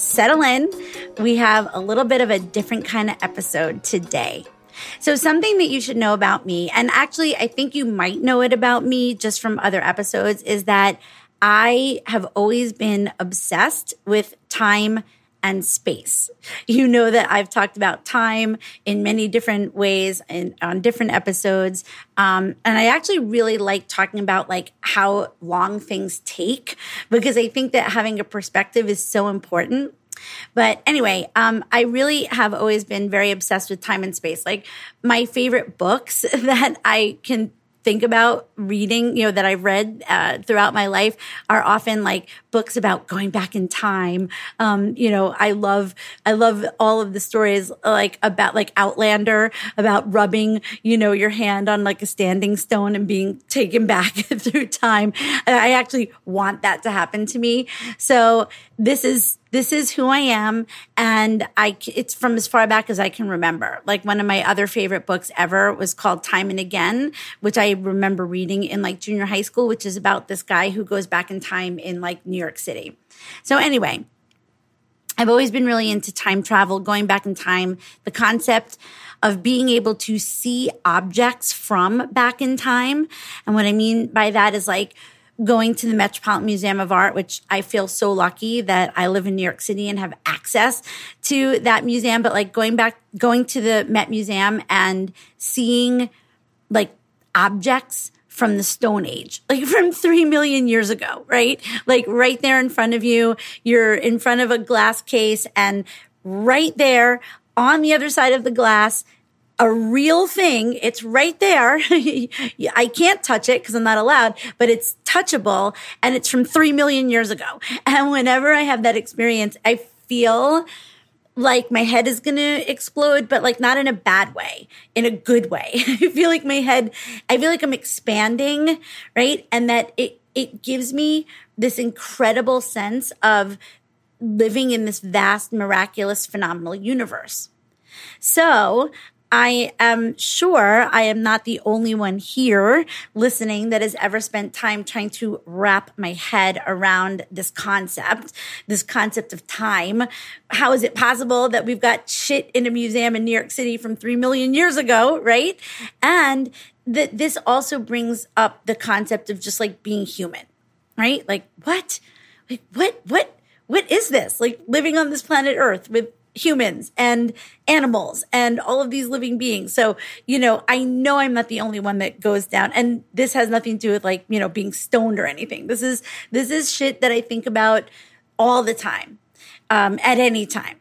settle in. We have a little bit of a different kind of episode today. So, something that you should know about me, and actually, I think you might know it about me just from other episodes, is that I have always been obsessed with time and space. You know that I've talked about time in many different ways and on different episodes. Um, and I actually really like talking about like how long things take because I think that having a perspective is so important. But anyway, um, I really have always been very obsessed with time and space. Like my favorite books that I can think about reading, you know, that I've read uh, throughout my life are often like books about going back in time. Um, you know, I love, I love all of the stories like about like Outlander, about rubbing, you know, your hand on like a standing stone and being taken back through time. I actually want that to happen to me. So this is this is who I am. And I, it's from as far back as I can remember. Like one of my other favorite books ever was called Time and Again, which I remember reading in like junior high school, which is about this guy who goes back in time in like New York City. So anyway, I've always been really into time travel, going back in time, the concept of being able to see objects from back in time. And what I mean by that is like, going to the Metropolitan Museum of Art, which I feel so lucky that I live in New York City and have access to that museum. But like going back, going to the Met Museum and seeing like objects from the Stone Age, like from three million years ago, right? Like right there in front of you, you're in front of a glass case and right there on the other side of the glass a real thing. It's right there. I can't touch it because I'm not allowed, but it's touchable and it's from three million years ago. And whenever I have that experience, I feel like my head is going to explode, but like not in a bad way, in a good way. I feel like my head, I feel like I'm expanding, right? And that it, it gives me this incredible sense of living in this vast, miraculous, phenomenal universe. So I am sure I am not the only one here listening that has ever spent time trying to wrap my head around this concept, this concept of time. How is it possible that we've got shit in a museum in New York City from three million years ago, right? And that this also brings up the concept of just like being human, right? Like what? Like what? What? What is this? Like living on this planet Earth with humans and animals and all of these living beings. So, you know, I know I'm not the only one that goes down and this has nothing to do with like, you know, being stoned or anything. This is, this is shit that I think about all the time, um, at any time.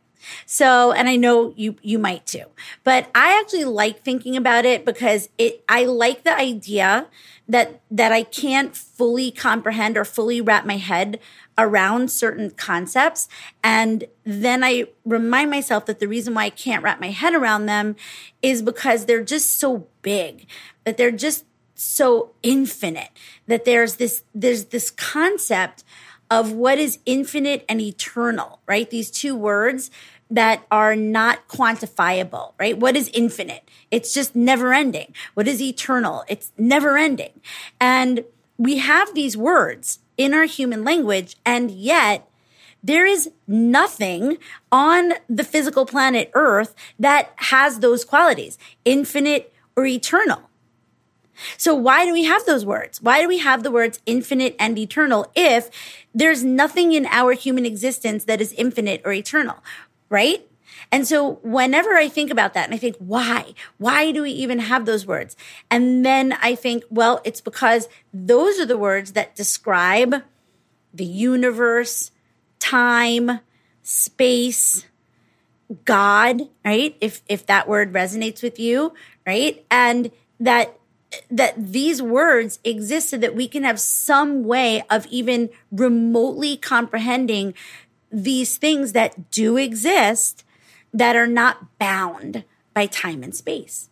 So, and I know you, you might too, but I actually like thinking about it because it, I like the idea that, that I can't fully comprehend or fully wrap my head around certain concepts. And then I remind myself that the reason why I can't wrap my head around them is because they're just so big, that they're just so infinite, that there's this, there's this concept of what is infinite and eternal, right? These two words that are not quantifiable, right? What is infinite? It's just never ending. What is eternal? It's never ending. And we have these words in our human language. And yet there is nothing on the physical planet Earth that has those qualities, infinite or eternal. So why do we have those words? Why do we have the words infinite and eternal if there's nothing in our human existence that is infinite or eternal, right? And so whenever I think about that and I think, why? Why do we even have those words? And then I think, well, it's because those are the words that describe the universe, time, space, God, right? If if that word resonates with you, right? And that that these words exist so that we can have some way of even remotely comprehending these things that do exist that are not bound by time and space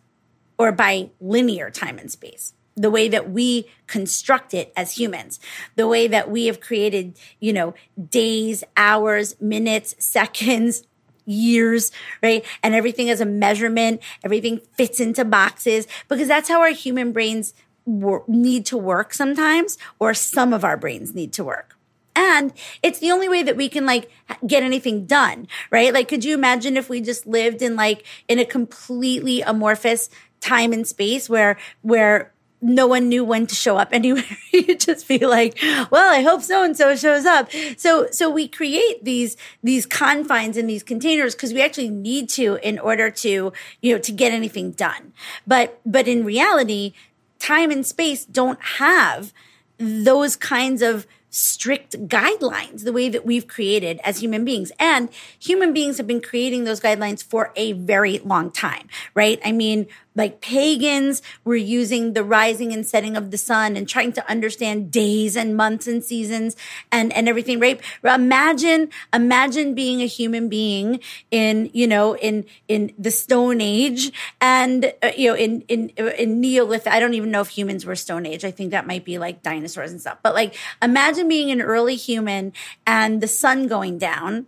or by linear time and space the way that we construct it as humans, the way that we have created, you know, days, hours, minutes, seconds, years, right? And everything is a measurement, everything fits into boxes because that's how our human brains need to work sometimes, or some of our brains need to work. And it's the only way that we can like get anything done, right? Like, could you imagine if we just lived in like, in a completely amorphous time and space where, where no one knew when to show up anywhere. you just be like, well, I hope so and so shows up. So, so we create these, these confines in these containers because we actually need to in order to, you know, to get anything done. But, but in reality, time and space don't have those kinds of strict guidelines the way that we've created as human beings. And human beings have been creating those guidelines for a very long time, right? I mean, like pagans were using the rising and setting of the sun and trying to understand days and months and seasons and, and everything, right? Imagine, imagine being a human being in, you know, in, in the stone age and, uh, you know, in, in, in Neolithic. I don't even know if humans were stone age. I think that might be like dinosaurs and stuff, but like imagine being an early human and the sun going down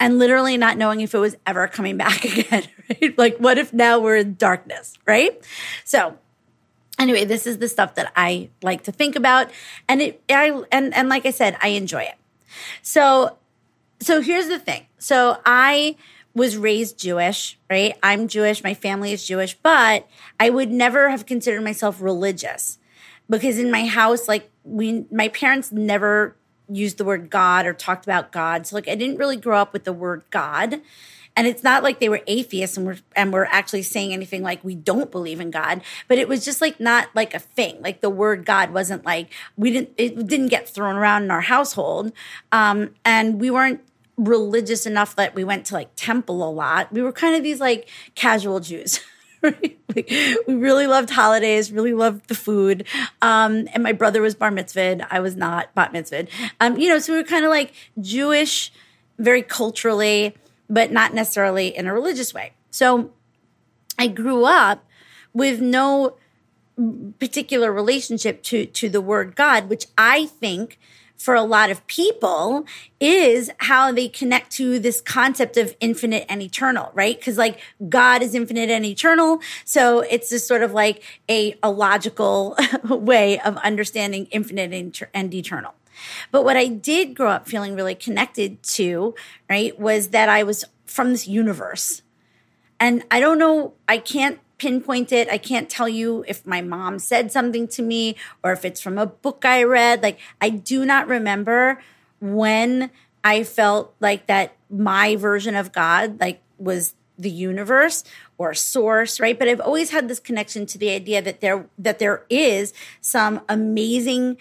and literally not knowing if it was ever coming back again, right? Like, what if now we're in darkness, right? So, anyway, this is the stuff that I like to think about, and it, I, and and like I said, I enjoy it. So, so here's the thing. So I was raised Jewish, right? I'm Jewish. My family is Jewish, but I would never have considered myself religious because in my house, like we, my parents never used the word God or talked about God. So like I didn't really grow up with the word God. And it's not like they were atheists and were and were actually saying anything like we don't believe in God, but it was just like not like a thing. Like the word God wasn't like we didn't it didn't get thrown around in our household, um, and we weren't religious enough that we went to like temple a lot. We were kind of these like casual Jews. we really loved holidays, really loved the food. Um, and my brother was bar mitzvahed. I was not bat mitzvahed. Um, you know, so we were kind of like Jewish, very culturally, but not necessarily in a religious way. So I grew up with no particular relationship to to the word God, which I think for a lot of people is how they connect to this concept of infinite and eternal, right? Because like God is infinite and eternal. So it's just sort of like a, a logical way of understanding infinite and eternal. But what I did grow up feeling really connected to, right, was that I was from this universe. And I don't know, I can't pinpoint it. I can't tell you if my mom said something to me or if it's from a book I read. Like, I do not remember when I felt like that my version of God, like, was the universe or source right but i've always had this connection to the idea that there that there is some amazing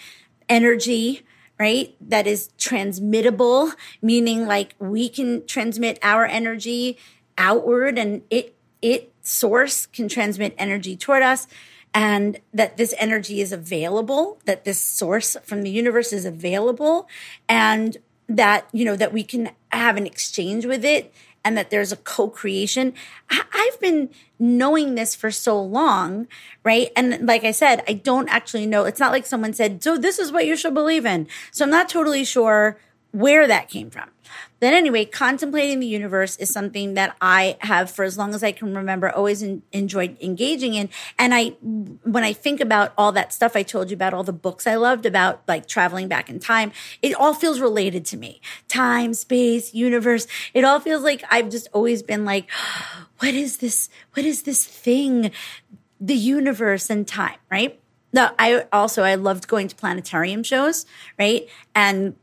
energy right that is transmittable meaning like we can transmit our energy outward and it it source can transmit energy toward us and that this energy is available, that this source from the universe is available and that, you know, that we can have an exchange with it and that there's a co-creation. I've been knowing this for so long, right? And like I said, I don't actually know. It's not like someone said, so this is what you should believe in. So I'm not totally sure where that came from. Then, anyway, contemplating the universe is something that I have, for as long as I can remember, always in, enjoyed engaging in. And I, when I think about all that stuff I told you about, all the books I loved about like traveling back in time, it all feels related to me. Time, space, universe. It all feels like I've just always been like, what is this? What is this thing? The universe and time, right? No, I also I loved going to planetarium shows, right? And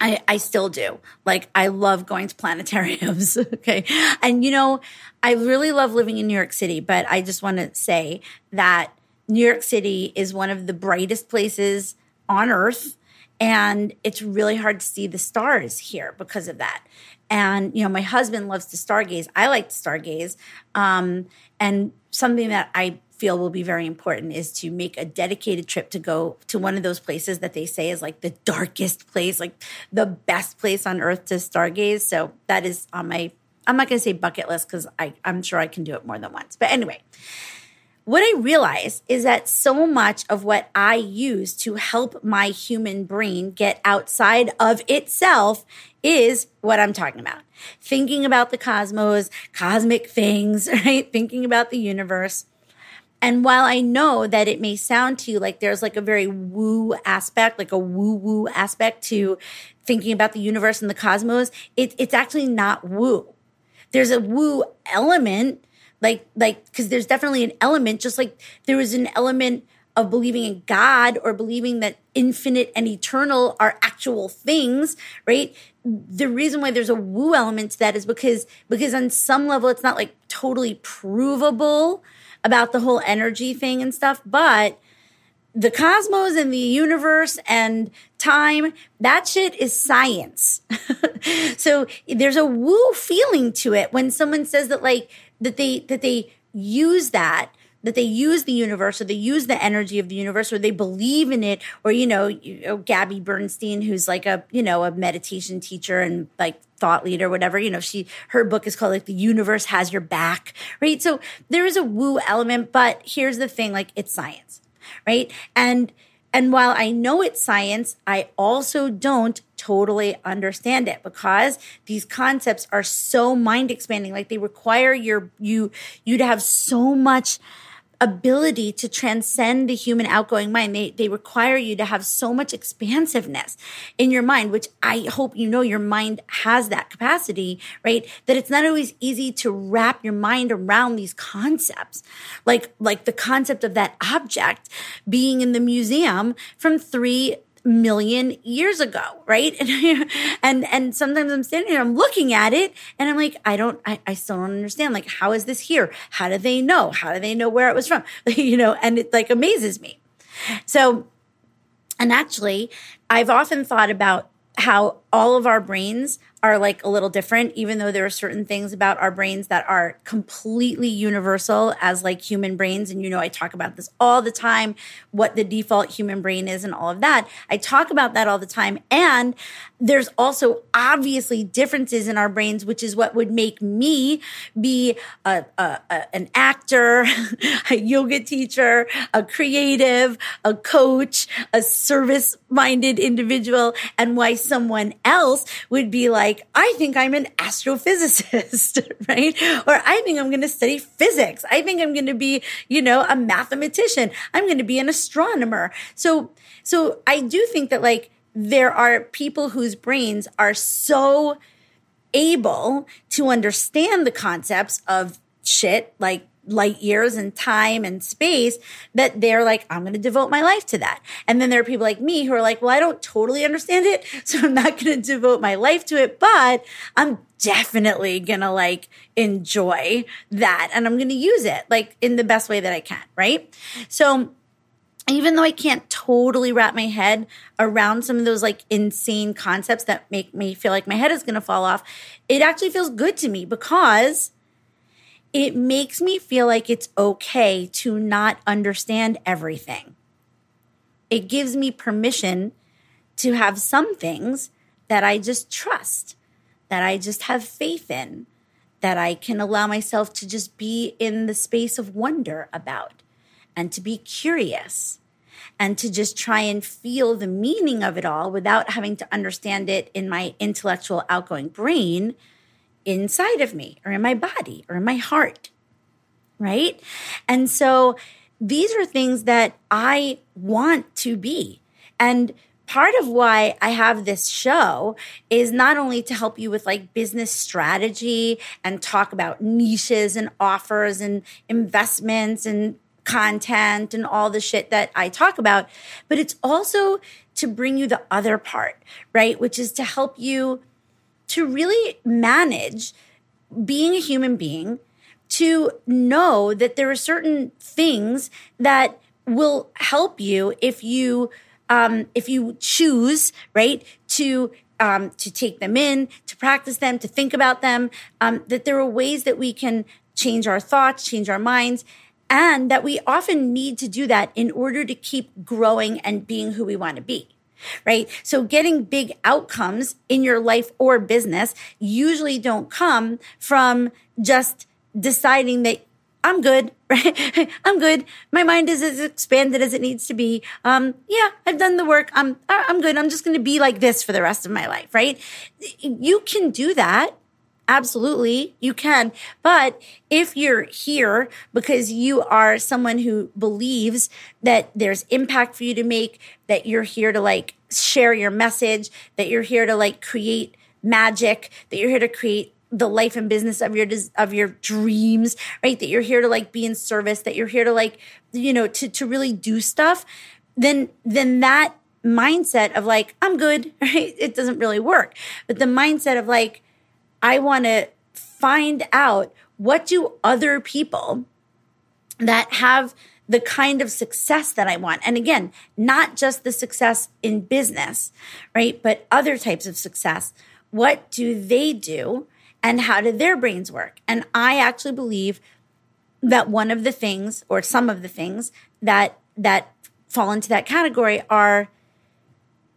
I, I still do. Like, I love going to planetariums. okay. And, you know, I really love living in New York City, but I just want to say that New York City is one of the brightest places on earth. And it's really hard to see the stars here because of that. And, you know, my husband loves to stargaze. I like to stargaze. Um, and something that I feel will be very important is to make a dedicated trip to go to one of those places that they say is like the darkest place, like the best place on earth to stargaze. So that is on my, I'm not going to say bucket list because I'm sure I can do it more than once. But anyway, what I realize is that so much of what I use to help my human brain get outside of itself is what I'm talking about. Thinking about the cosmos, cosmic things, right? Thinking about the universe. And while I know that it may sound to you like there's like a very woo aspect, like a woo woo aspect to thinking about the universe and the cosmos, it, it's actually not woo. There's a woo element, like, like, because there's definitely an element, just like there was an element of believing in God or believing that infinite and eternal are actual things, right? The reason why there's a woo element to that is because, because on some level, it's not like totally provable about the whole energy thing and stuff, but the cosmos and the universe and time, that shit is science. so there's a woo feeling to it when someone says that like that they that they use that that they use the universe or they use the energy of the universe or they believe in it or you know, you know Gabby Bernstein who's like a you know a meditation teacher and like thought leader whatever you know she her book is called like the universe has your back right so there is a woo element but here's the thing like it's science right and and while I know it's science, I also don't totally understand it because these concepts are so mind expanding. Like they require your you you to have so much ability to transcend the human outgoing mind. They, they require you to have so much expansiveness in your mind, which I hope you know your mind has that capacity, right? That it's not always easy to wrap your mind around these concepts. Like, like the concept of that object being in the museum from three million years ago, right? And and and sometimes I'm standing there, I'm looking at it, and I'm like, I don't, I, I still don't understand. Like, how is this here? How do they know? How do they know where it was from? you know, and it like amazes me. So, and actually, I've often thought about how all of our brains are like a little different, even though there are certain things about our brains that are completely universal as like human brains. And you know, I talk about this all the time, what the default human brain is and all of that. I talk about that all the time. And there's also obviously differences in our brains, which is what would make me be a, a, a, an actor, a yoga teacher, a creative, a coach, a service minded individual, and why someone else would be like, like, I think I'm an astrophysicist, right? Or I think I'm going to study physics. I think I'm going to be, you know, a mathematician. I'm going to be an astronomer. So, so I do think that like there are people whose brains are so able to understand the concepts of shit like light years and time and space that they're like, I'm going to devote my life to that. And then there are people like me who are like, well, I don't totally understand it. So I'm not going to devote my life to it, but I'm definitely going to like enjoy that and I'm going to use it like in the best way that I can. Right. So even though I can't totally wrap my head around some of those like insane concepts that make me feel like my head is going to fall off, it actually feels good to me because it makes me feel like it's okay to not understand everything. It gives me permission to have some things that I just trust, that I just have faith in, that I can allow myself to just be in the space of wonder about and to be curious and to just try and feel the meaning of it all without having to understand it in my intellectual outgoing brain inside of me or in my body or in my heart. Right. And so these are things that I want to be. And part of why I have this show is not only to help you with like business strategy and talk about niches and offers and investments and content and all the shit that I talk about, but it's also to bring you the other part, right? Which is to help you to really manage being a human being, to know that there are certain things that will help you if you um, if you choose right to um, to take them in, to practice them, to think about them. Um, that there are ways that we can change our thoughts, change our minds, and that we often need to do that in order to keep growing and being who we want to be right? So getting big outcomes in your life or business usually don't come from just deciding that I'm good, right? I'm good. My mind is as expanded as it needs to be. Um, yeah, I've done the work. I'm, I'm good. I'm just going to be like this for the rest of my life, right? You can do that. Absolutely, you can. But if you're here because you are someone who believes that there's impact for you to make, that you're here to like share your message, that you're here to like create magic, that you're here to create the life and business of your of your dreams right? That you're here to like be in service that you're here to like you know to to really do stuff then then that mindset of like i'm good right? It doesn't really work. But the mindset of like i want to find out what do other people that have the kind of success that I want. And again, not just the success in business, right? But other types of success. What do they do? and how do their brains work? And I actually believe that one of the things or some of the things that that fall into that category are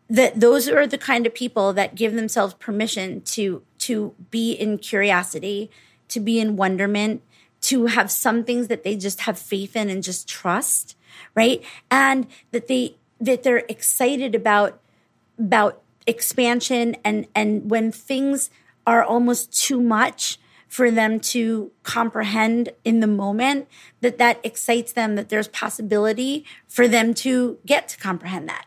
that those are the kind of people that give themselves permission to to be in curiosity, to be in wonderment, to have some things that they just have faith in and just trust, right? And that they that they're excited about about expansion and and when things are almost too much for them to comprehend in the moment that that excites them that there's possibility for them to get to comprehend that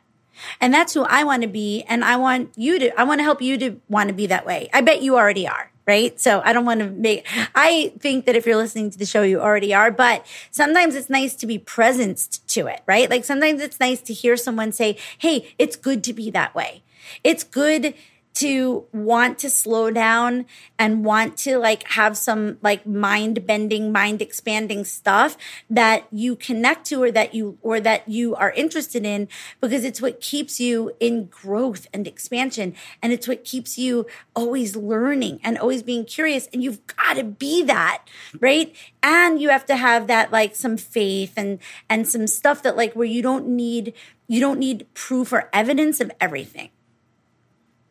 and that's who i want to be and i want you to i want to help you to want to be that way. I bet you already are right? So i don't want to make i think that if you're listening to the show you already are but sometimes it's nice to be present to it right? Like sometimes it's nice to hear someone say hey it's good to be that way. It's good to want to slow down and want to like have some like mind bending mind expanding stuff that you connect to or that you or that you are interested in because it's what keeps you in growth and expansion. And it's what keeps you always learning and always being curious. And you've got to be that right? And you have to have that like some faith and and some stuff that like where you don't need you don't need proof or evidence of everything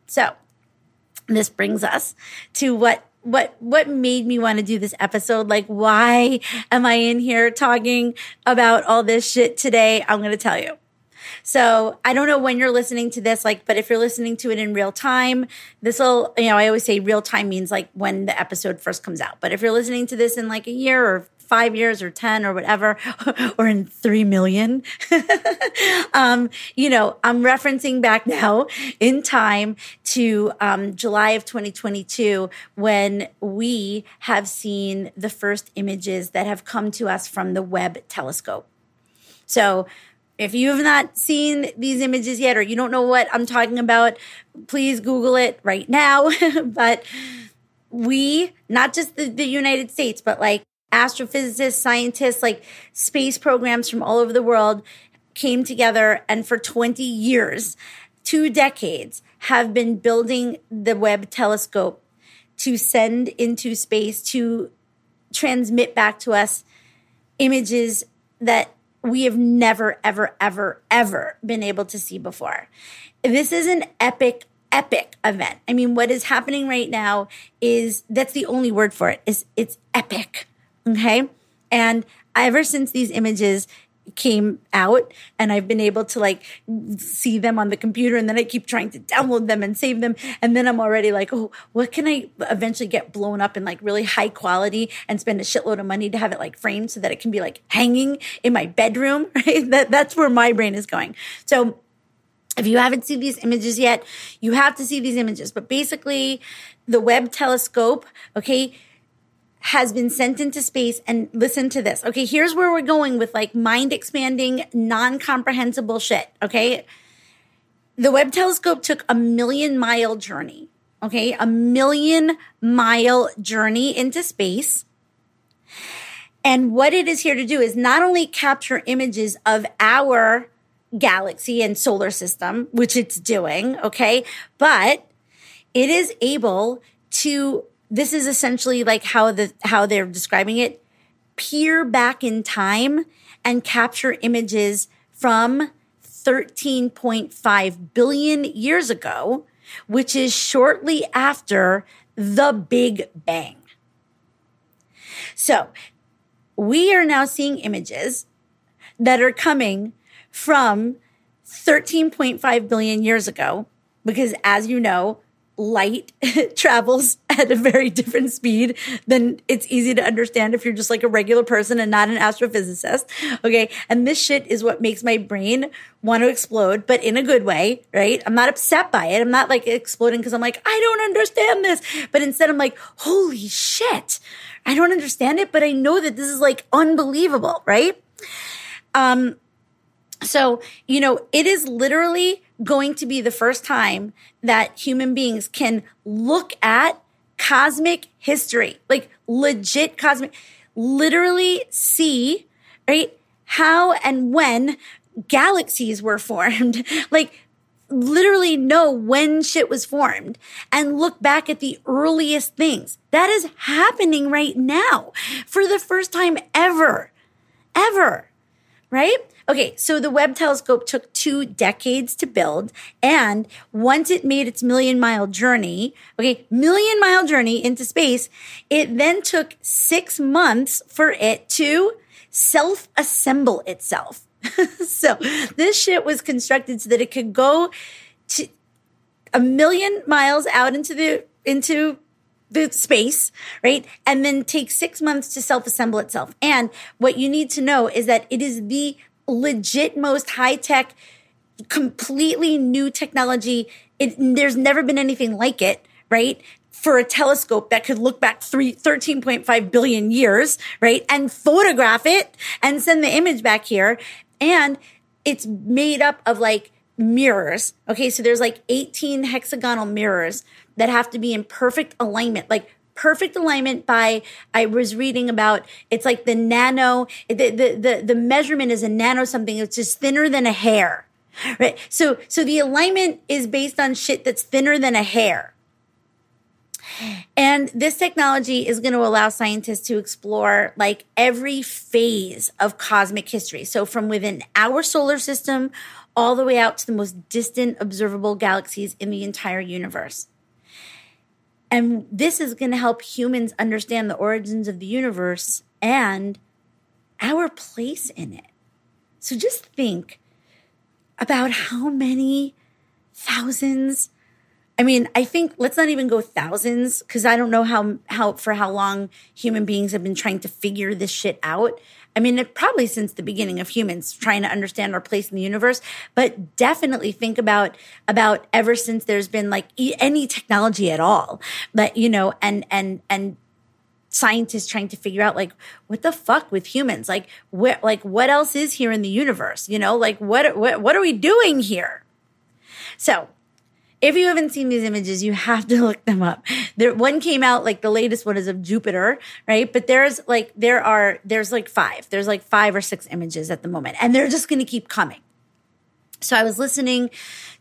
so this brings us to what what what made me want to do this episode. Like why am i in here talking about all this shit today? I'm going to tell you. So I don't know when you're listening to this, like, but if you're listening to it in real time, this will, you know, I always say real time means like when the episode first comes out. But if you're listening to this in like a year or five years or 10 or whatever, or in 3 million. um, you know, I'm referencing back now in time to um, July of 2022 when we have seen the first images that have come to us from the Webb telescope. So, if you have not seen these images yet or you don't know what I'm talking about, please Google it right now. but we, not just the, the United States, but like astrophysicists, scientists, like space programs from all over the world came together and for 20 years, two decades, have been building the Webb telescope to send into space to transmit back to us images that we have never, ever, ever, ever been able to see before. This is an epic, epic event. I mean, what is happening right now is that's the only word for it is it's epic. Okay. And ever since these images came out and I've been able to like see them on the computer and then I keep trying to download them and save them. And then I'm already like, oh, what can I eventually get blown up in like really high quality and spend a shitload of money to have it like framed so that it can be like hanging in my bedroom, right? That, that's where my brain is going. So if you haven't seen these images yet, you have to see these images. But basically, the Webb telescope, okay, has been sent into space and listen to this. Okay, here's where we're going with like mind expanding, non comprehensible shit. Okay. The Webb telescope took a million mile journey. Okay. A million mile journey into space. And what it is here to do is not only capture images of our galaxy and solar system, which it's doing. Okay. But it is able to this is essentially like how the how they're describing it. Peer back in time and capture images from 13.5 billion years ago which is shortly after the big bang. So we are now seeing images that are coming from 13.5 billion years ago because as you know light travels at a very different speed than it's easy to understand if you're just like a regular person and not an astrophysicist. Okay. And this shit is what makes my brain want to explode, but in a good way, right? I'm not upset by it. I'm not like exploding because I'm like, I don't understand this. But instead I'm like, holy shit. I don't understand it, but I know that this is like unbelievable, right? Um, so, you know, it is literally going to be the first time that human beings can look at cosmic history, like legit cosmic, literally see, right? How and when galaxies were formed, like literally know when shit was formed and look back at the earliest things. That is happening right now for the first time ever, ever, right? Okay, so the Webb telescope took two decades to build. And once it made its million mile journey, okay, million mile journey into space, it then took six months for it to self assemble itself. so this shit was constructed so that it could go to a million miles out into the, into the space, right? And then take six months to self assemble itself. And what you need to know is that it is the legit most high tech, completely new technology. It, there's never been anything like it, right? For a telescope that could look back three, 13.5 billion years, right? And photograph it and send the image back here. And it's made up of like mirrors. Okay. So there's like 18 hexagonal mirrors that have to be in perfect alignment, like perfect alignment by I was reading about it's like the nano the the the, the measurement is a nano something it's just thinner than a hair. Right? So so the alignment is based on shit that's thinner than a hair. And this technology is going to allow scientists to explore like every phase of cosmic history. So from within our solar system all the way out to the most distant observable galaxies in the entire universe. And this is going to help humans understand the origins of the universe and our place in it. So just think about how many thousands I mean, I think let's not even go thousands because I don't know how how for how long human beings have been trying to figure this shit out. I mean, it probably since the beginning of humans trying to understand our place in the universe, but definitely think about about ever since there's been like any technology at all. But you know, and and and scientists trying to figure out like what the fuck with humans? Like what like what else is here in the universe? You know like what what, what are we doing here? So if you haven't seen these images, you have to look them up. There, one came out like the latest one is of Jupiter, right? But there's like, there are, there's like five, there's like five or six images at the moment and they're just going to keep coming. So I was listening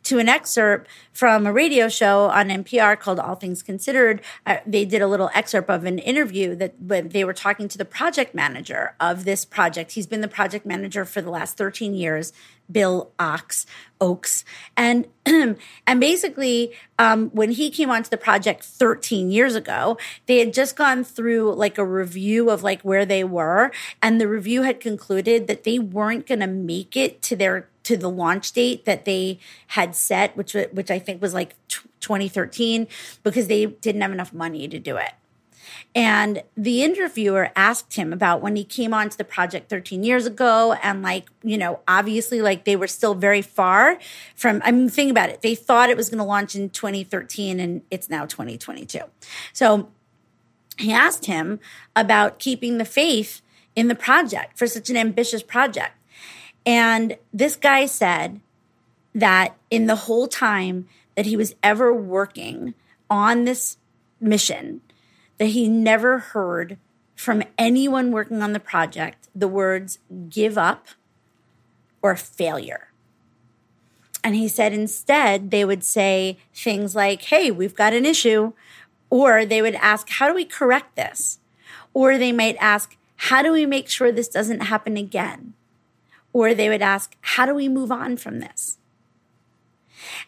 to an excerpt from a radio show on NPR called All Things Considered. Uh, they did a little excerpt of an interview that when they were talking to the project manager of this project. He's been the project manager for the last 13 years, Bill Ox Oaks, and and basically um, when he came onto the project 13 years ago, they had just gone through like a review of like where they were, and the review had concluded that they weren't going to make it to their to the launch date that they had set, which which I think was like 2013, because they didn't have enough money to do it. And the interviewer asked him about when he came onto the project 13 years ago. And like, you know, obviously, like they were still very far from, I mean, think about it. They thought it was going to launch in 2013 and it's now 2022. So he asked him about keeping the faith in the project for such an ambitious project. And this guy said that in the whole time that he was ever working on this mission, that he never heard from anyone working on the project the words give up or failure. And he said instead they would say things like, hey, we've got an issue. Or they would ask, how do we correct this? Or they might ask, how do we make sure this doesn't happen again? Or they would ask, how do we move on from this?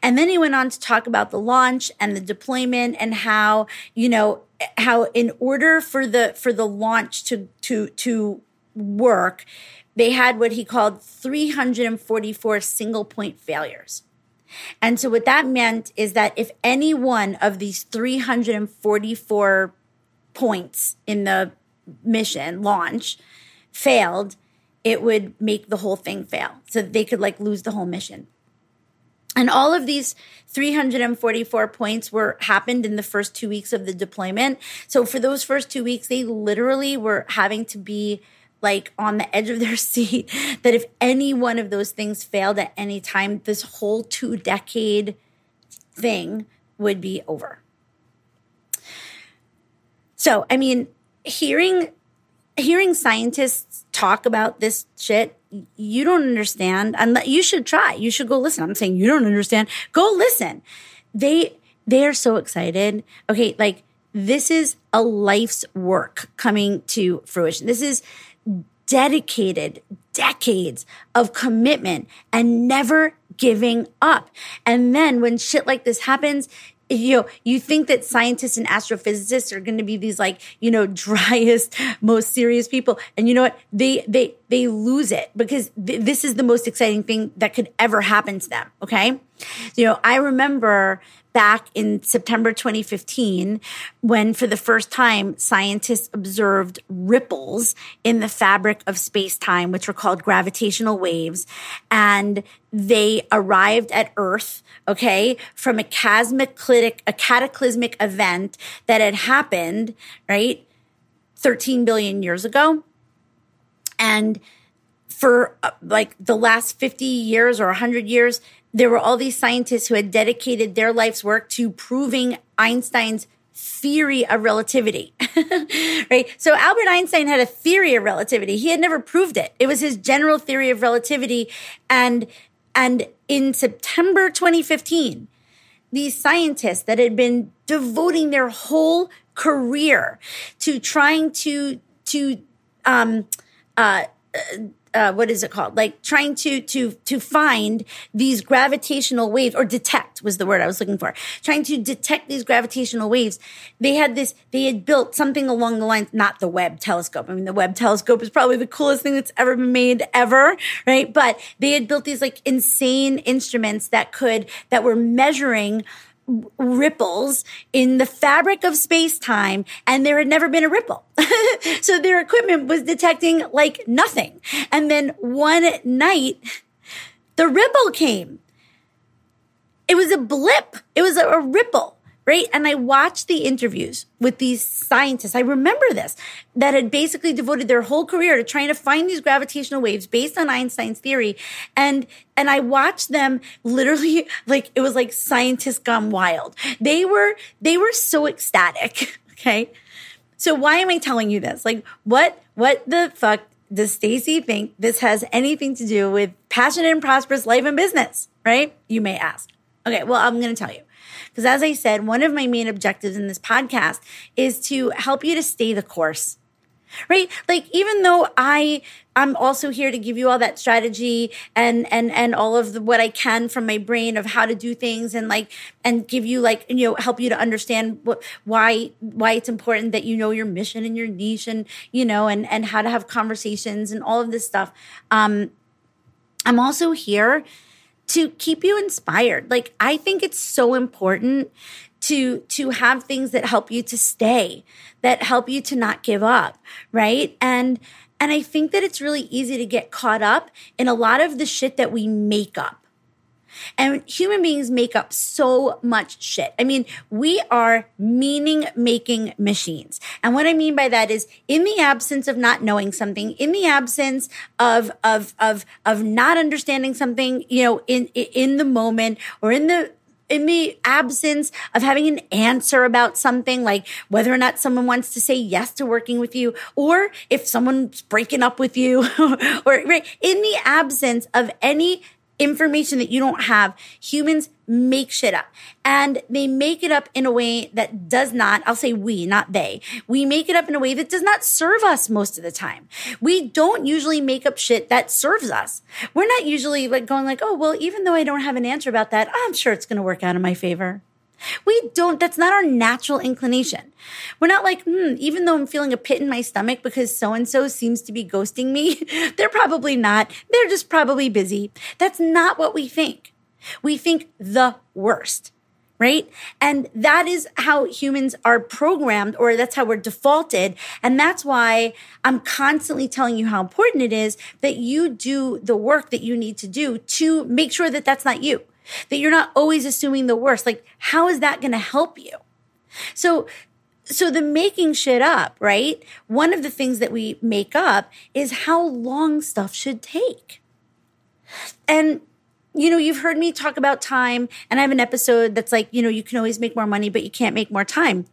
And then he went on to talk about the launch and the deployment and how, you know, how in order for the for the launch to to to work, they had what he called 344 single point failures. And so what that meant is that if any one of these 344 points in the mission launch failed, it would make the whole thing fail. So they could like lose the whole mission. And all of these 344 points were happened in the first two weeks of the deployment. So for those first two weeks, they literally were having to be like on the edge of their seat that if any one of those things failed at any time, this whole two decade thing would be over. So, I mean, hearing hearing scientists talk about this shit, you don't understand. And you should try. You should go listen. I'm saying you don't understand. Go listen. They they are so excited. Okay, like this is a life's work coming to fruition. This is dedicated decades of commitment and never giving up. And then when shit like this happens, you know, you think that scientists and astrophysicists are going to be these like, you know, driest, most serious people. And you know what? They, they, they lose it because th- this is the most exciting thing that could ever happen to them. Okay. You know, I remember back in September 2015 when, for the first time, scientists observed ripples in the fabric of space time, which were called gravitational waves. And they arrived at Earth, okay, from a cataclysmic, a cataclysmic event that had happened, right, 13 billion years ago. And for uh, like the last 50 years or 100 years, there were all these scientists who had dedicated their life's work to proving Einstein's theory of relativity. right? So Albert Einstein had a theory of relativity. He had never proved it. It was his general theory of relativity and and in September 2015, these scientists that had been devoting their whole career to trying to to um, uh, uh, what is it called? Like trying to to to find these gravitational waves or detect was the word I was looking for. Trying to detect these gravitational waves. They had this. They had built something along the lines, not the Webb telescope. I mean, the Webb telescope is probably the coolest thing that's ever been made ever, right? But they had built these like insane instruments that could that were measuring ripples in the fabric of space time and there had never been a ripple. so their equipment was detecting like nothing. And then one night, the ripple came. It was a blip. It was a, a ripple right? And I watched the interviews with these scientists. I remember this that had basically devoted their whole career to trying to find these gravitational waves based on Einstein's theory. And, and I watched them literally like it was like scientists gone wild. They were, they were so ecstatic. Okay. So why am I telling you this? Like what, what the fuck does Stacy think this has anything to do with passionate and prosperous life and business? Right? You may ask. Okay. Well, I'm going to tell you. Because as I said, one of my main objectives in this podcast is to help you to stay the course. Right? Like even though I I'm also here to give you all that strategy and and and all of the, what I can from my brain of how to do things and like and give you like you know help you to understand what why why it's important that you know your mission and your niche and you know and and how to have conversations and all of this stuff. Um I'm also here to keep you inspired. Like I think it's so important to to have things that help you to stay, that help you to not give up, right? And and I think that it's really easy to get caught up in a lot of the shit that we make up. And human beings make up so much shit. I mean, we are meaning making machines. And what I mean by that is in the absence of not knowing something, in the absence of, of, of, of not understanding something, you know, in, in the moment or in the, in the absence of having an answer about something, like whether or not someone wants to say yes to working with you, or if someone's breaking up with you, or right, in the absence of any information that you don't have, humans make shit up and they make it up in a way that does not, I'll say we, not they. We make it up in a way that does not serve us most of the time. We don't usually make up shit that serves us. We're not usually like going like, oh, well, even though I don't have an answer about that, I'm sure it's going to work out in my favor. We don't, that's not our natural inclination. We're not like, hmm, even though I'm feeling a pit in my stomach because so and so seems to be ghosting me, they're probably not. They're just probably busy. That's not what we think. We think the worst, right? And that is how humans are programmed, or that's how we're defaulted. And that's why I'm constantly telling you how important it is that you do the work that you need to do to make sure that that's not you that you're not always assuming the worst. Like, how is that going to help you? So, so the making shit up, right? One of the things that we make up is how long stuff should take. And you know, you've heard me talk about time, and I have an episode that's like, you know, you can always make more money, but you can't make more time.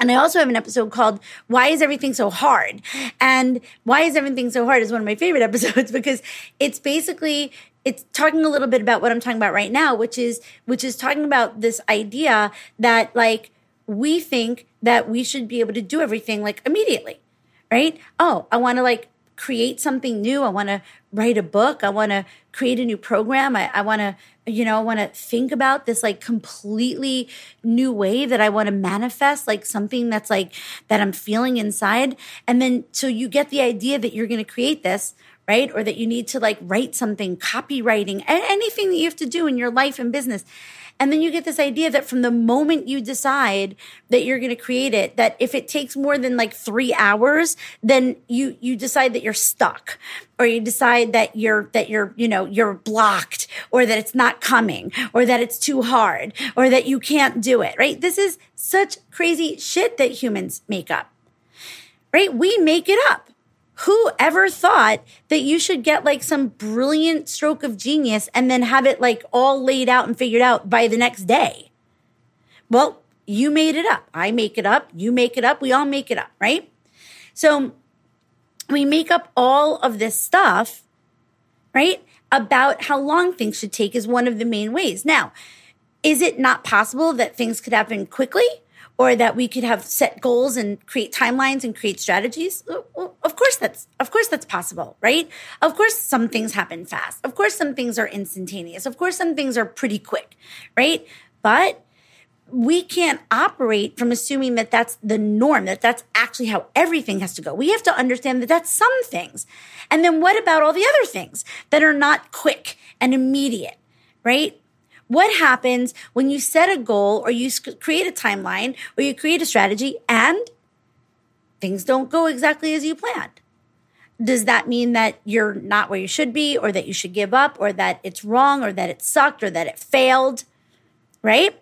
And I also have an episode called Why is Everything So Hard? And Why is Everything So Hard is one of my favorite episodes because it's basically it's talking a little bit about what I'm talking about right now, which is which is talking about this idea that like we think that we should be able to do everything like immediately. Right? Oh, I want to like create something new. I want to write a book. I want to create a new program. I, I want to, you know, I want to think about this like completely new way that I want to manifest, like something that's like that I'm feeling inside. And then so you get the idea that you're going to create this, right? Or that you need to like write something, copywriting, anything that you have to do in your life and business. And then you get this idea that from the moment you decide that you're going to create it, that if it takes more than like three hours, then you, you decide that you're stuck or you decide that you're, that you're, you know, you're blocked or that it's not coming or that it's too hard or that you can't do it, right? This is such crazy shit that humans make up, right? We make it up. Who ever thought that you should get like some brilliant stroke of genius and then have it like all laid out and figured out by the next day? Well, you made it up. I make it up. You make it up. We all make it up, right? So we make up all of this stuff, right? About how long things should take is one of the main ways. Now, is it not possible that things could happen quickly? Or that we could have set goals and create timelines and create strategies well, of course that's of course that's possible right of course some things happen fast of course some things are instantaneous of course some things are pretty quick right but we can't operate from assuming that that's the norm, that that's actually how everything has to go. We have to understand that that's some things. And then what about all the other things that are not quick and immediate, right? What happens when you set a goal or you create a timeline or you create a strategy and things don't go exactly as you planned? Does that mean that you're not where you should be or that you should give up or that it's wrong or that it sucked or that it failed? Right?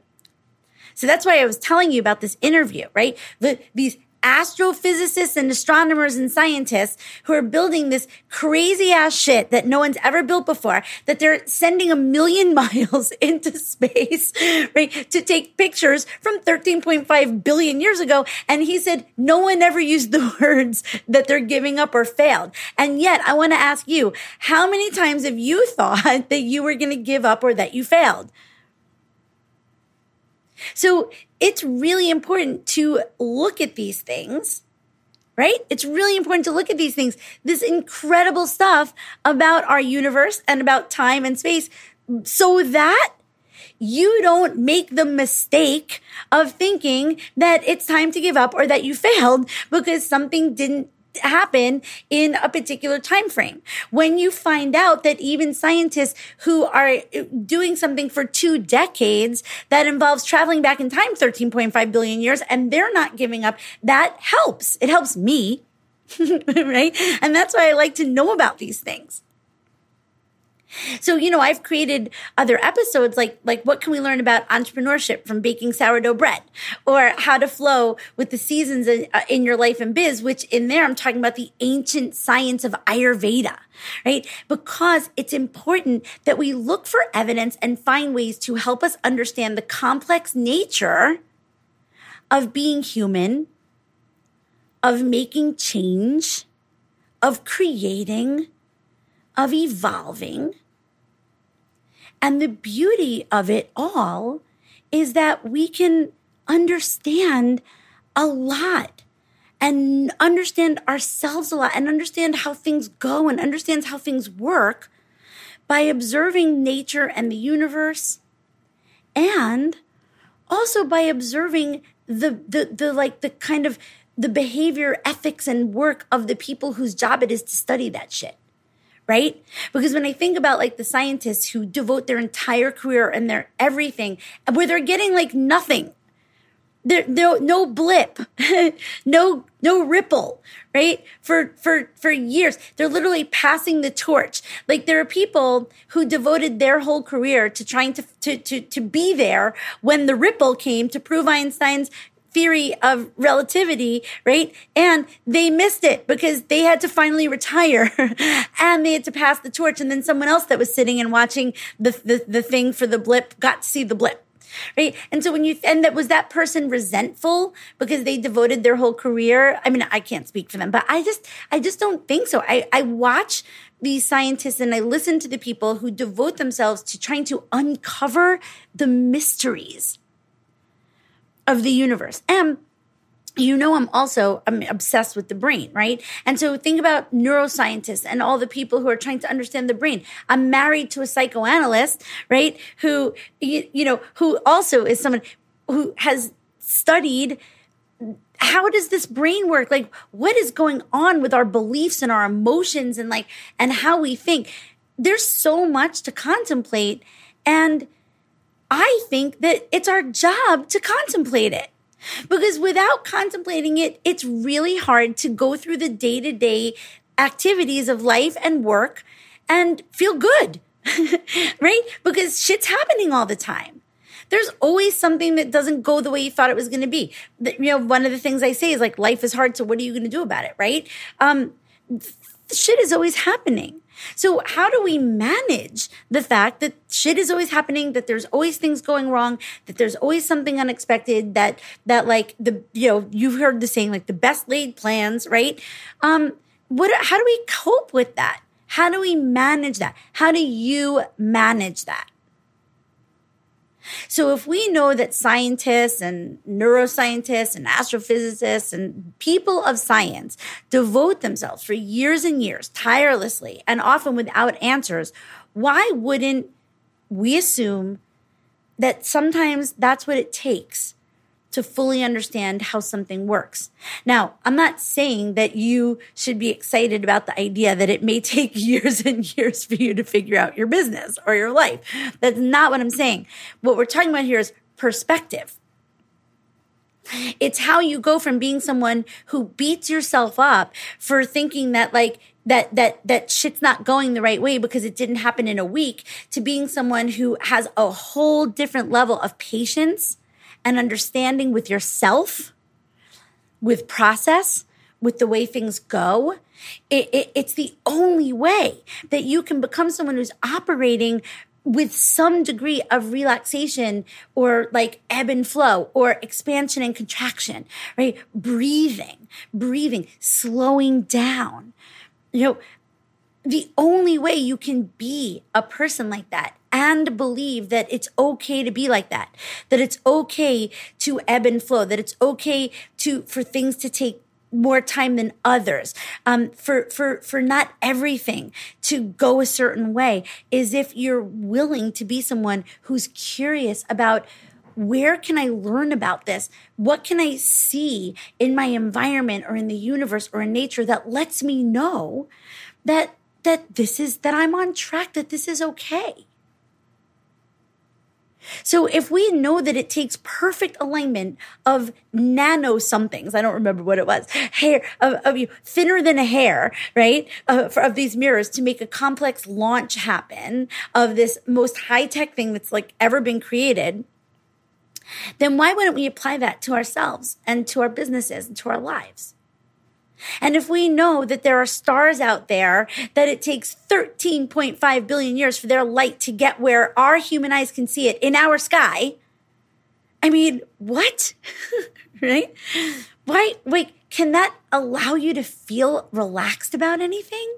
So that's why I was telling you about this interview, right? The, these astrophysicists and astronomers and scientists who are building this crazy ass shit that no one's ever built before, that they're sending a million miles into space, right, to take pictures from 13.5 billion years ago. And he said, no one ever used the words that they're giving up or failed. And yet I want to ask you, how many times have you thought that you were going to give up or that you failed? So it's really important to look at these things, right? It's really important to look at these things, this incredible stuff about our universe and about time and space so that you don't make the mistake of thinking that it's time to give up or that you failed because something didn't happen in a particular time frame. When you find out that even scientists who are doing something for two decades that involves traveling back in time 13.5 billion years and they're not giving up, that helps. It helps me. right? And that's why I like to know about these things. So, you know, I've created other episodes like like what can we learn about entrepreneurship from baking sourdough bread or how to flow with the seasons in, uh, in your life and biz, which in there I'm talking about the ancient science of Ayurveda, right? Because it's important that we look for evidence and find ways to help us understand the complex nature of being human, of making change, of creating, of evolving and the beauty of it all is that we can understand a lot and understand ourselves a lot and understand how things go and understands how things work by observing nature and the universe and also by observing the the the like the kind of the behavior ethics and work of the people whose job it is to study that shit right? Because when I think about like the scientists who devote their entire career and their everything, where they're getting like nothing, there, no, no blip, no, no ripple, right? For, for, for years, they're literally passing the torch. Like there are people who devoted their whole career to trying to, to, to, to be there when the ripple came to prove Einstein's theory of relativity, right? And they missed it because they had to finally retire and they had to pass the torch. And then someone else that was sitting and watching the, the, the thing for the blip got to see the blip. Right. And so when you, and that was that person resentful because they devoted their whole career. I mean, I can't speak for them, but I just, I just don't think so. I, I watch these scientists and I listen to the people who devote themselves to trying to uncover the mysteries of the universe. And you know i'm also i'm obsessed with the brain right? And so think about neuroscientists and all the people who are trying to understand the brain. I'm married to a psychoanalyst right? Who you, you know who also is someone who has studied how does this brain work? Like what is going on with our beliefs and our emotions and like and how we think? There's so much to contemplate. And I think that it's our job to contemplate it. Because without contemplating it, it's really hard to go through the day to day activities of life and work and feel good, right? Because shit's happening all the time. There's always something that doesn't go the way you thought it was going to be. You know, one of the things I say is like, life is hard. So what are you going to do about it? Right? Um, shit is always happening. So how do we manage the fact that shit is always happening, that there's always things going wrong, that there's always something unexpected, that, that like the, you know, you've heard the saying, like the best laid plans, right? Um, what, how do we cope with that? How do we manage that? How do you manage that? So if we know that scientists and neuroscientists and astrophysicists and people of science devote themselves for years and years tirelessly and often without answers, why wouldn't we assume that sometimes that's what it takes to fully understand how something works. Now, I'm not saying that you should be excited about the idea that it may take years and years for you to figure out your business or your life. That's not what I'm saying. What we're talking about here is perspective. It's how you go from being someone who beats yourself up for thinking that like that that that shit's not going the right way because it didn't happen in a week to being someone who has a whole different level of patience and understanding with yourself, with process, with the way things go. It, it, it's the only way that you can become someone who's operating with some degree of relaxation or like ebb and flow or expansion and contraction, right? Breathing, breathing, slowing down. You know, the only way you can be a person like that and believe that it's okay to be like that, that it's okay to ebb and flow, that it's okay to, for things to take more time than others, um, for, for, for not everything to go a certain way is if you're willing to be someone who's curious about where can I learn about this? What can I see in my environment or in the universe or in nature that lets me know that that this is that I'm on track, that this is okay. So if we know that it takes perfect alignment of nano somethings, I don't remember what it was, hair of, of you thinner than a hair, right? Uh, for, of these mirrors to make a complex launch happen of this most high tech thing that's like ever been created. Then why wouldn't we apply that to ourselves and to our businesses and to our lives? And if we know that there are stars out there that it takes 13.5 billion years for their light to get where our human eyes can see it in our sky, I mean, what? right? Why, wait, can that allow you to feel relaxed about anything?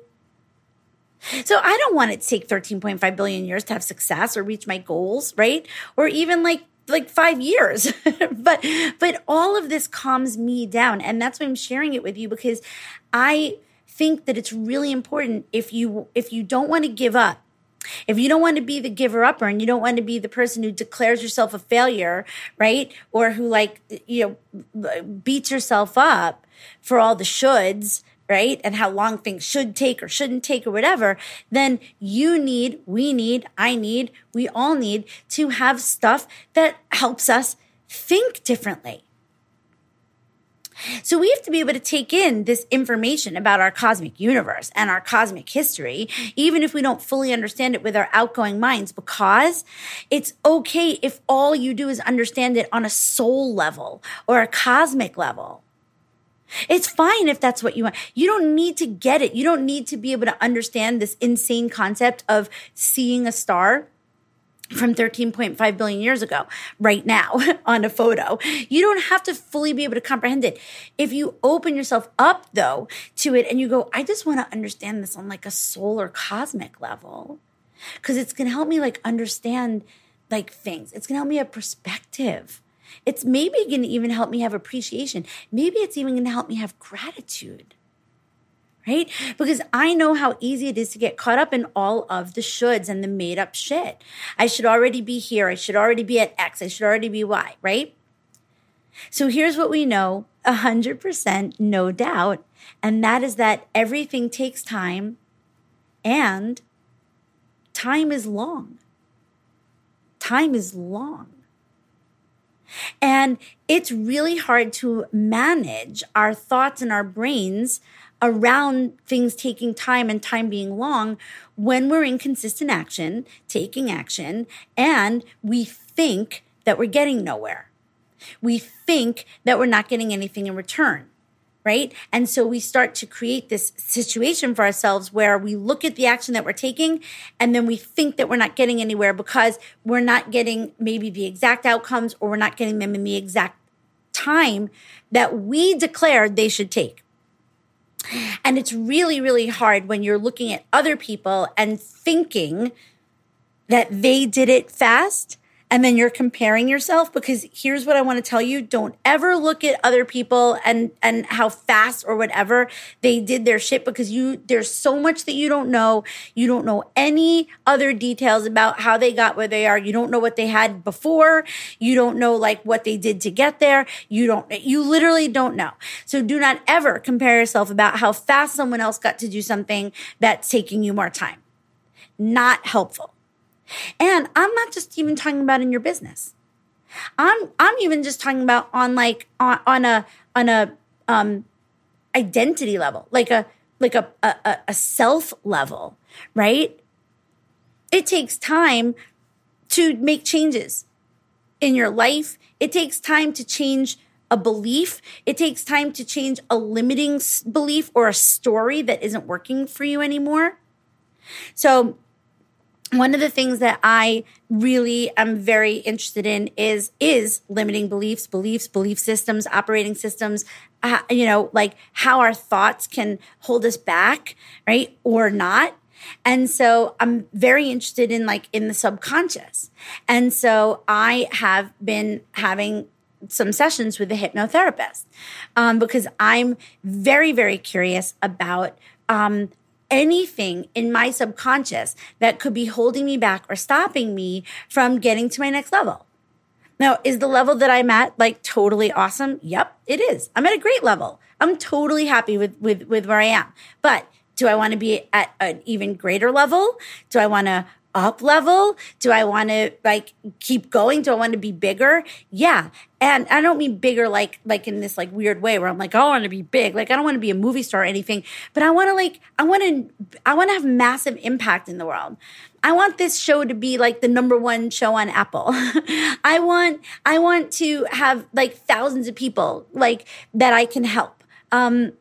So I don't want it to take 13.5 billion years to have success or reach my goals, right? Or even like like five years. but but all of this calms me down. And that's why I'm sharing it with you because I think that it's really important if you if you don't want to give up if you don't want to be the giver upper and you don't want to be the person who declares yourself a failure, right? Or who like, you know, beats yourself up for all the shoulds, right? And how long things should take or shouldn't take or whatever, then you need, we need, I need, we all need to have stuff that helps us think differently. So we have to be able to take in this information about our cosmic universe and our cosmic history, even if we don't fully understand it with our outgoing minds, because it's okay if all you do is understand it on a soul level or a cosmic level. It's fine if that's what you want. You don't need to get it. You don't need to be able to understand this insane concept of seeing a star from 13.5 billion years ago right now on a photo. You don't have to fully be able to comprehend it. If you open yourself up though to it and you go, I just want to understand this on like a solar cosmic level because it's going to help me like understand like things. It's going to help me have perspective. It's maybe going to even help me have appreciation. Maybe it's even going to help me have gratitude. Right? Because I know how easy it is to get caught up in all of the shoulds and the made up shit. I should already be here. I should already be at X. I should already be Y, right? So here's what we know 100% no doubt. And that is that everything takes time and time is long. Time is long. And it's really hard to manage our thoughts and our brains around things taking time and time being long when we're in consistent action, taking action, and we think that we're getting nowhere. We think that we're not getting anything in return right? And so we start to create this situation for ourselves where we look at the action that we're taking and then we think that we're not getting anywhere because we're not getting maybe the exact outcomes or we're not getting them in the exact time that we declared they should take. And it's really, really hard when you're looking at other people and thinking that they did it fast and then you're comparing yourself because here's what I want to tell you don't ever look at other people and and how fast or whatever they did their shit because you there's so much that you don't know. You don't know any other details about how they got where they are. You don't know what they had before. You don't know like what they did to get there. You don't you literally don't know. So do not ever compare yourself about how fast someone else got to do something that's taking you more time. Not helpful and I'm not just even talking about in your business. I'm I'm even just talking about on like on, on a on a um identity level, like a like a, a a self level, right? It takes time to make changes in your life. It takes time to change a belief. It takes time to change a limiting belief or a story that isn't working for you anymore. So one of the things that I really am very interested in is is limiting beliefs, beliefs, belief systems, operating systems. Uh, you know, like how our thoughts can hold us back, right, or not. And so I'm very interested in like in the subconscious. And so I have been having some sessions with a hypnotherapist um, because I'm very, very curious about um, anything in my subconscious that could be holding me back or stopping me from getting to my next level. Now, is the level that I'm at like totally awesome? Yep, it is. I'm at a great level. I'm totally happy with with with where I am. But do I want to be at an even greater level? Do I want to up level? Do I want to like keep going? Do I want to be bigger? Yeah. And I don't mean bigger like like in this like weird way where I'm like, oh, I want to be big. Like I don't want to be a movie star or anything, but I want to like I want to I want to have massive impact in the world. I want this show to be like the number one show on Apple. I want I want to have like thousands of people like that I can help. Um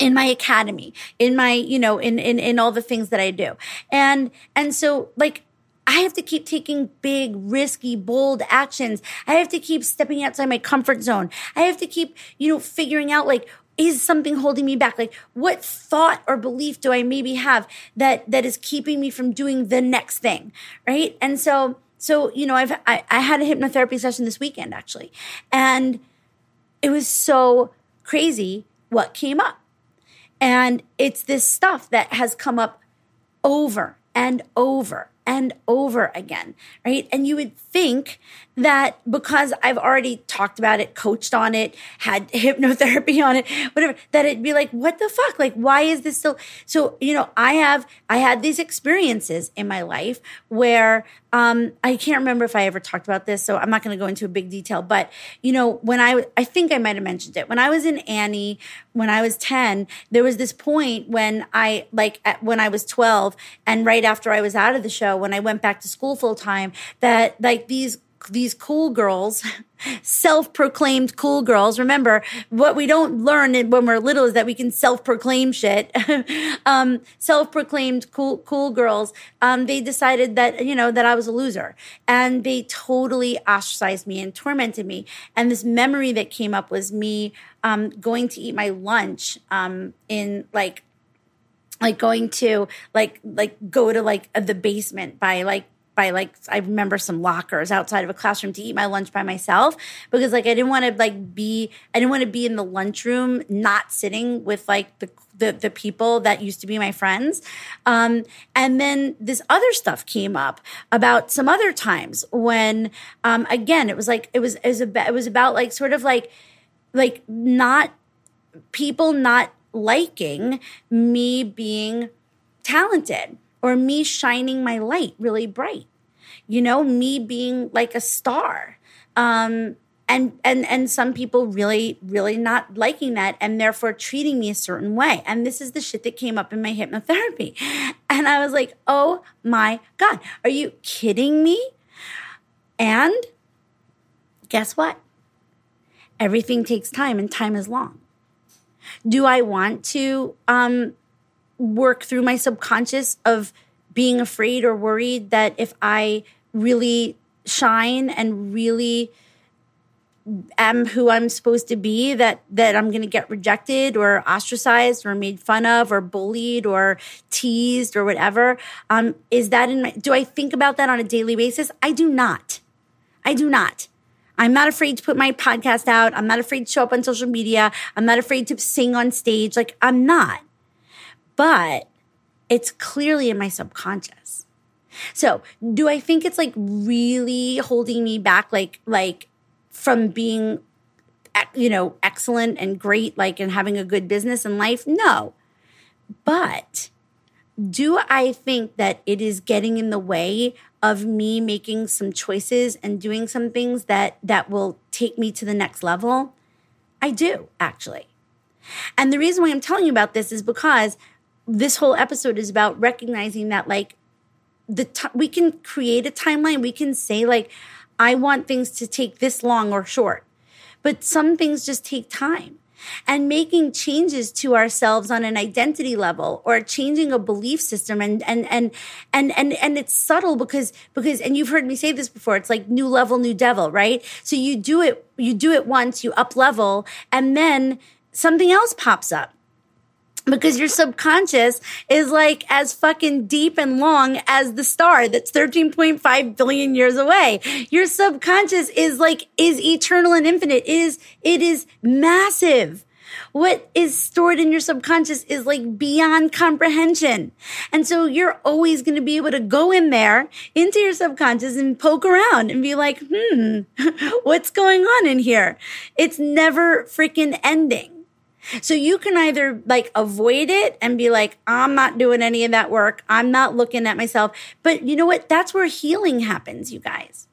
in my academy in my you know in in in all the things that i do and and so like I have to keep taking big, risky, bold actions. I have to keep stepping outside my comfort zone. I have to keep, you know, figuring out like, is something holding me back? Like, what thought or belief do I maybe have that that is keeping me from doing the next thing, right? And so, so you know, I've I, I had a hypnotherapy session this weekend actually, and it was so crazy what came up. And it's this stuff that has come up over and over and over again, right? And you would think that because I've already talked about it, coached on it, had hypnotherapy on it, whatever, that it'd be like, what the fuck? Like, why is this still? So, you know, I have, I had these experiences in my life where, um, I can't remember if I ever talked about this, so I'm not going to go into a big detail, but, you know, when I, I think I might have mentioned it. When I was in Annie, when I was 10, there was this point when I, like, at, when I was 12 and right after I was out of the show, when I went back to school full time, that like these these cool girls, self-proclaimed cool girls. Remember, what we don't learn when we're little is that we can self-proclaim shit. um, self-proclaimed cool, cool girls. Um, they decided that, you know, that I was a loser and they totally ostracized me and tormented me. And this memory that came up was me, um, going to eat my lunch, um, in like, like going to like like go to like the basement by like by like I remember some lockers outside of a classroom to eat my lunch by myself because like I didn't want to like be I didn't want to be in the lunchroom not sitting with like the the, the people that used to be my friends. Um, and then this other stuff came up about some other times when, um, again, it was like, it was, it was about, it was about like sort of like, like not people not liking me being talented or me shining my light really bright. You know, me being like a star. Um, and and and some people really really not liking that and therefore treating me a certain way. And this is the shit that came up in my hypnotherapy. And i was like oh my god are you kidding me? And guess what? Everything takes time and time is long. Do i want to um work through my subconscious of being afraid or worried that if i really shine and really am who I'm supposed to be that that I'm going to get rejected or ostracized or made fun of or bullied or teased or whatever. Um is that in my do I think about that on a daily basis? I do not. I do not. I'm not afraid to put my podcast out. I'm not afraid to show up on social media. I'm not afraid to sing on stage. Like I'm not but it's clearly in my subconscious so, do I think it's like really holding me back, like, like from being, eh, you know, excellent and great, like, and having a good business in life? No. But do I think that it is getting in the way of me making some choices and doing some things that that will take me to the next level? I do, actually. And the reason why I'm telling you about this is because this whole episode is about recognizing that like the t- we can create a timeline. We can say like, I want things to take this long or short, but some things just take time. And making changes to ourselves on an identity level or changing a belief system and and and and and and it's subtle because because and you've heard me say this before it's like new level new devil right so you do it you do it once you up level and then something else pops up because your subconscious is like as fucking deep and long as the star that's 13.5 billion years away. Your subconscious is like, is eternal and infinite. It is, it is massive. What is stored in your subconscious is like beyond comprehension. And so you're always going to be able to go in there into your subconscious and poke around and be like, hmm, what's going on in here? It's never freaking ending. So you can either like avoid it and be like, I'm not doing any of that work. I'm not looking at myself. But you know what? That's where healing happens, you guys.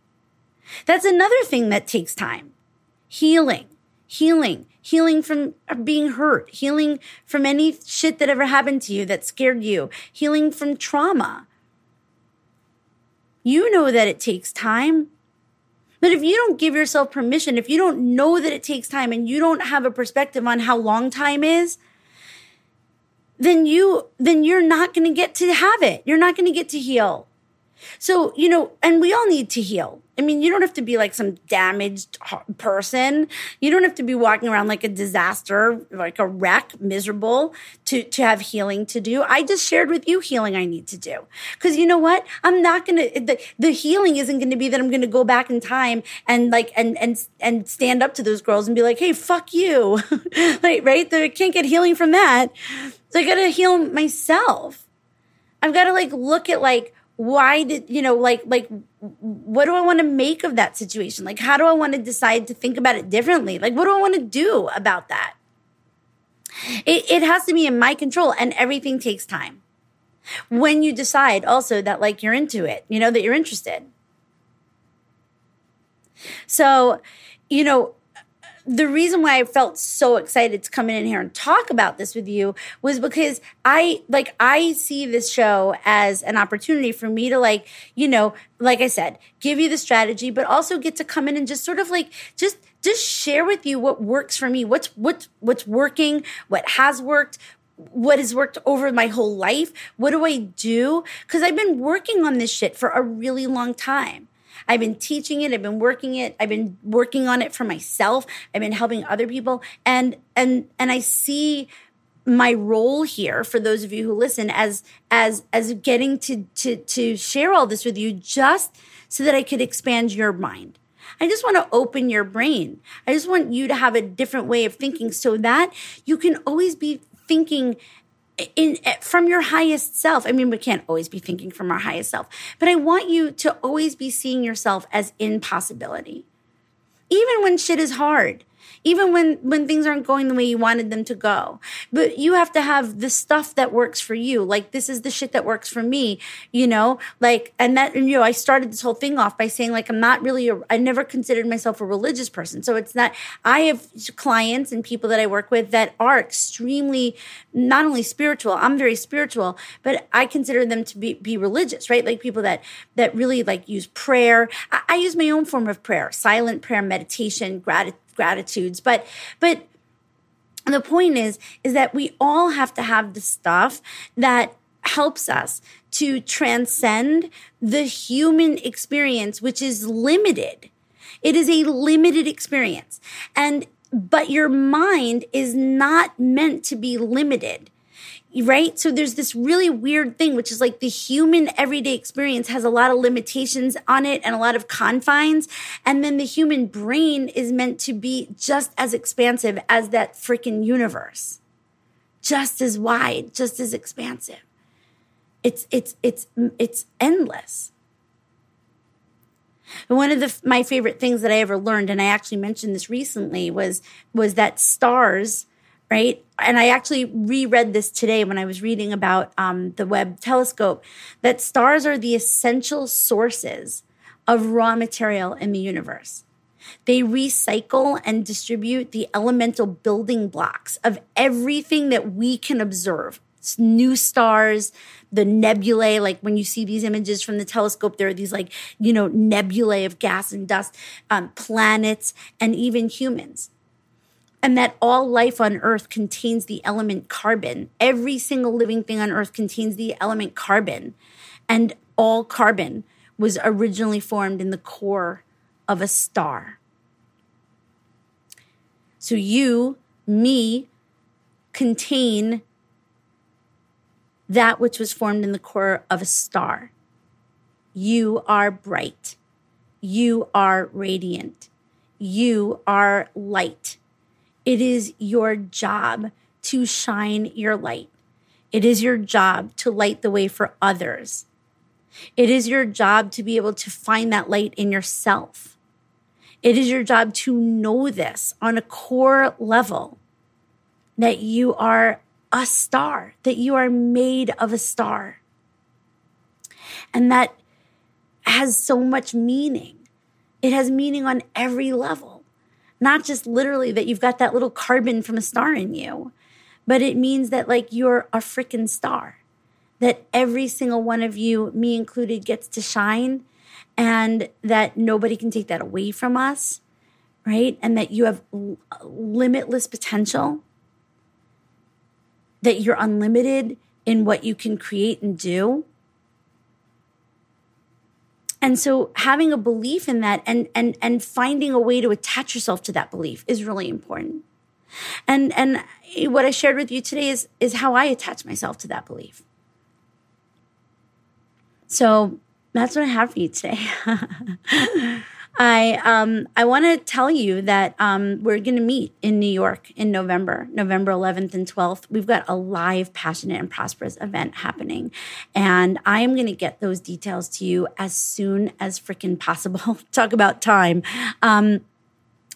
That's another thing that takes time. Healing, healing, healing from uh, being hurt, healing from any shit that ever happened to you that scared you, healing from trauma. You know that it takes time. But if you don't give yourself permission, if you don't know that it takes time and you don't have a perspective on how long time is, then you then you're not going to get to have it. You're not going to get to heal. So, you know, and we all need to heal. I mean, you don't have to be like some damaged person. You don't have to be walking around like a disaster, like a wreck, miserable to, to have healing to do. I just shared with you healing I need to do. Cause you know what? I'm not going to, the, the healing isn't going to be that I'm going to go back in time and like, and, and, and stand up to those girls and be like, Hey, fuck you. like, right? I can't get healing from that. So I got to heal myself. I've got to like look at like, why did you know like like what do i want to make of that situation? Like how do i want to decide to think about it differently? Like what do i want to do about that? It, it has to be in my control and everything takes time. When you decide also that like you're into it you know that you're interested. So you know the reason why I felt so excited to come in here and talk about this with you was because I like I see this show as an opportunity for me to like, you know, like I said, give you the strategy, but also get to come in and just sort of like just just share with you what works for me, what's what's what's working, what has worked, what has worked over my whole life. What do I do? Because I've been working on this shit for a really long time. I've been teaching it. I've been working it. I've been working on it for myself. I've been helping other people. And, and, and I see my role here for those of you who listen as, as, as getting to, to, to share all this with you just so that I could expand your mind. I just want to open your brain. I just want you to have a different way of thinking so that you can always be thinking in eh, from your highest self. I mean, we can't always be thinking from our highest self, but I want you to always be seeing yourself as impossibility. Even when shit is hard, even when when things aren't going the way you wanted them to go. But you have to have the stuff that works for you. Like this is the shit that works for me you know? Like and that you know i started this whole thing off by saying like i'm not really a, i never considered myself a religious person. So it's not i have clients and people that i work with that are extremely not only spiritual i'm very spiritual but i consider them to be be religious right? Like people that that really like use prayer. I, I use my own form of prayer silent prayer meditation gratitude gratitudes. But, but the point is, is that we all have to have the stuff that helps us to transcend the human experience, which is limited. It is a limited experience. And, but your mind is not meant to be limited right? So there's this really weird thing, which is like the human everyday experience has a lot of limitations on it and a lot of confines. And then the human brain is meant to be just as expansive as that freaking universe, just as wide, just as expansive. It's, it's, it's, it's endless. one of the, my favorite things that I ever learned, and I actually mentioned this recently, was was that stars right? And I actually reread this today when I was reading about um, the Webb telescope that stars are the essential sources of raw material in the universe. They recycle and distribute the elemental building blocks of everything that we can observe. It's new stars, the nebulae, like when you see these images from the telescope, there are these like, you know, nebulae of gas and dust, um, planets, and even humans and that all life on earth contains the element carbon. Every single living thing on earth contains the element carbon. And all carbon was originally formed in the core of a star. So you, me, contain that which was formed in the core of a star. You are bright. You are radiant. You are light. It is your job to shine your light. It is your job to light the way for others. It is your job to be able to find that light in yourself. It is your job to know this on a core level. that you are a star, that you are made of a star. And that has so much meaning. It has meaning on every level, not just literally that you've got that little carbon from a star in you, but it means that like you're a freaking star, that every single one of you, me included, gets to shine and that nobody can take that away from us, right? And that you have limitless potential that you're unlimited in what you can create and do. And so having a belief in that and and and finding a way to attach yourself to that belief is really important. And and what I shared with you today is is how I attach myself to that belief. So that's what I have for you today. I um, I want to tell you that um, we're going to meet in New York in November, November 11th and 12th. We've got a live, passionate, and prosperous event happening, and I am going to get those details to you as soon as freaking possible. Talk about time. Um,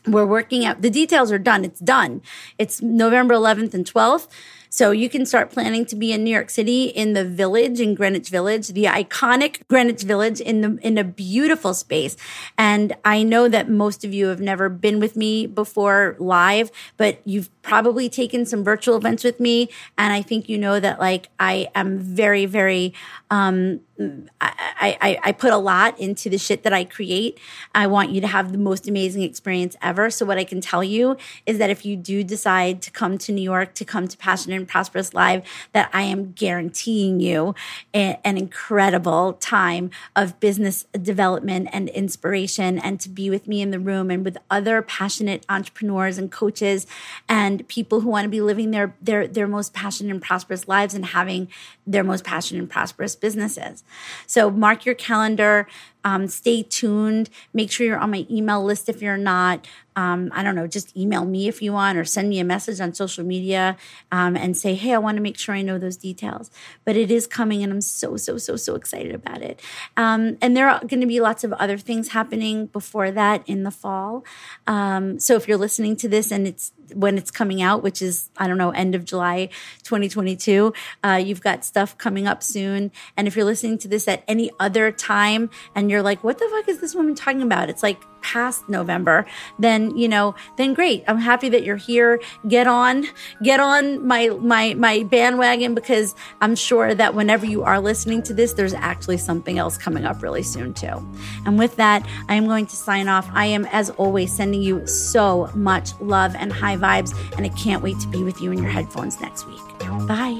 we're working out the details are done. It's done. It's November 11th and 12th. So you can start planning to be in New York City in the village in Greenwich Village, the iconic Greenwich Village in the in a beautiful space. And I know that most of you have never been with me before live, but you've probably taken some virtual events with me and I think you know that like I am very very um I, I, I put a lot into the shit that I create. I want you to have the most amazing experience ever. So what I can tell you is that if you do decide to come to New York, to come to Passionate and Prosperous Live, that I am guaranteeing you a, an incredible time of business development and inspiration and to be with me in the room and with other passionate entrepreneurs and coaches and people who want to be living their, their, their most passionate and prosperous lives and having their most passionate and prosperous businesses. So mark your calendar. Um, stay tuned. Make sure you're on my email list if you're not. Um, I don't know, just email me if you want or send me a message on social media um, and say, hey, I want to make sure I know those details. But it is coming and I'm so, so, so, so excited about it. Um, and there are going to be lots of other things happening before that in the fall. Um, so if you're listening to this and it's when it's coming out, which is, I don't know, end of July 2022, uh, you've got stuff coming up soon. And if you're listening to this at any other time and you're like, what the fuck is this woman talking about? It's like past November, then, you know, then great. I'm happy that you're here. Get on, get on my, my, my bandwagon because I'm sure that whenever you are listening to this, there's actually something else coming up really soon too. And with that, I am going to sign off. I am, as always, sending you so much love and high vibes, and I can't wait to be with you in your headphones next week. Bye.